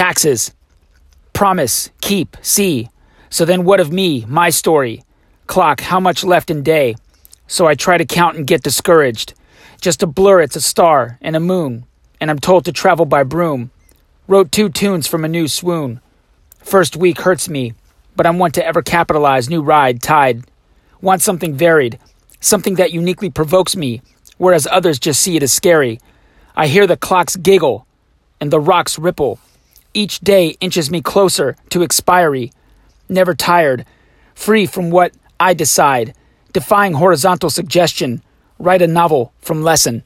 Taxes. Promise, keep, see. So then what of me, my story? Clock, how much left in day? So I try to count and get discouraged. Just a blur, it's a star and a moon, and I'm told to travel by broom. Wrote two tunes from a new swoon. First week hurts me, but I'm one to ever capitalize new ride, tide. Want something varied, something that uniquely provokes me, whereas others just see it as scary. I hear the clocks giggle and the rocks ripple. Each day inches me closer to expiry, never tired, free from what I decide, defying horizontal suggestion, write a novel from lesson.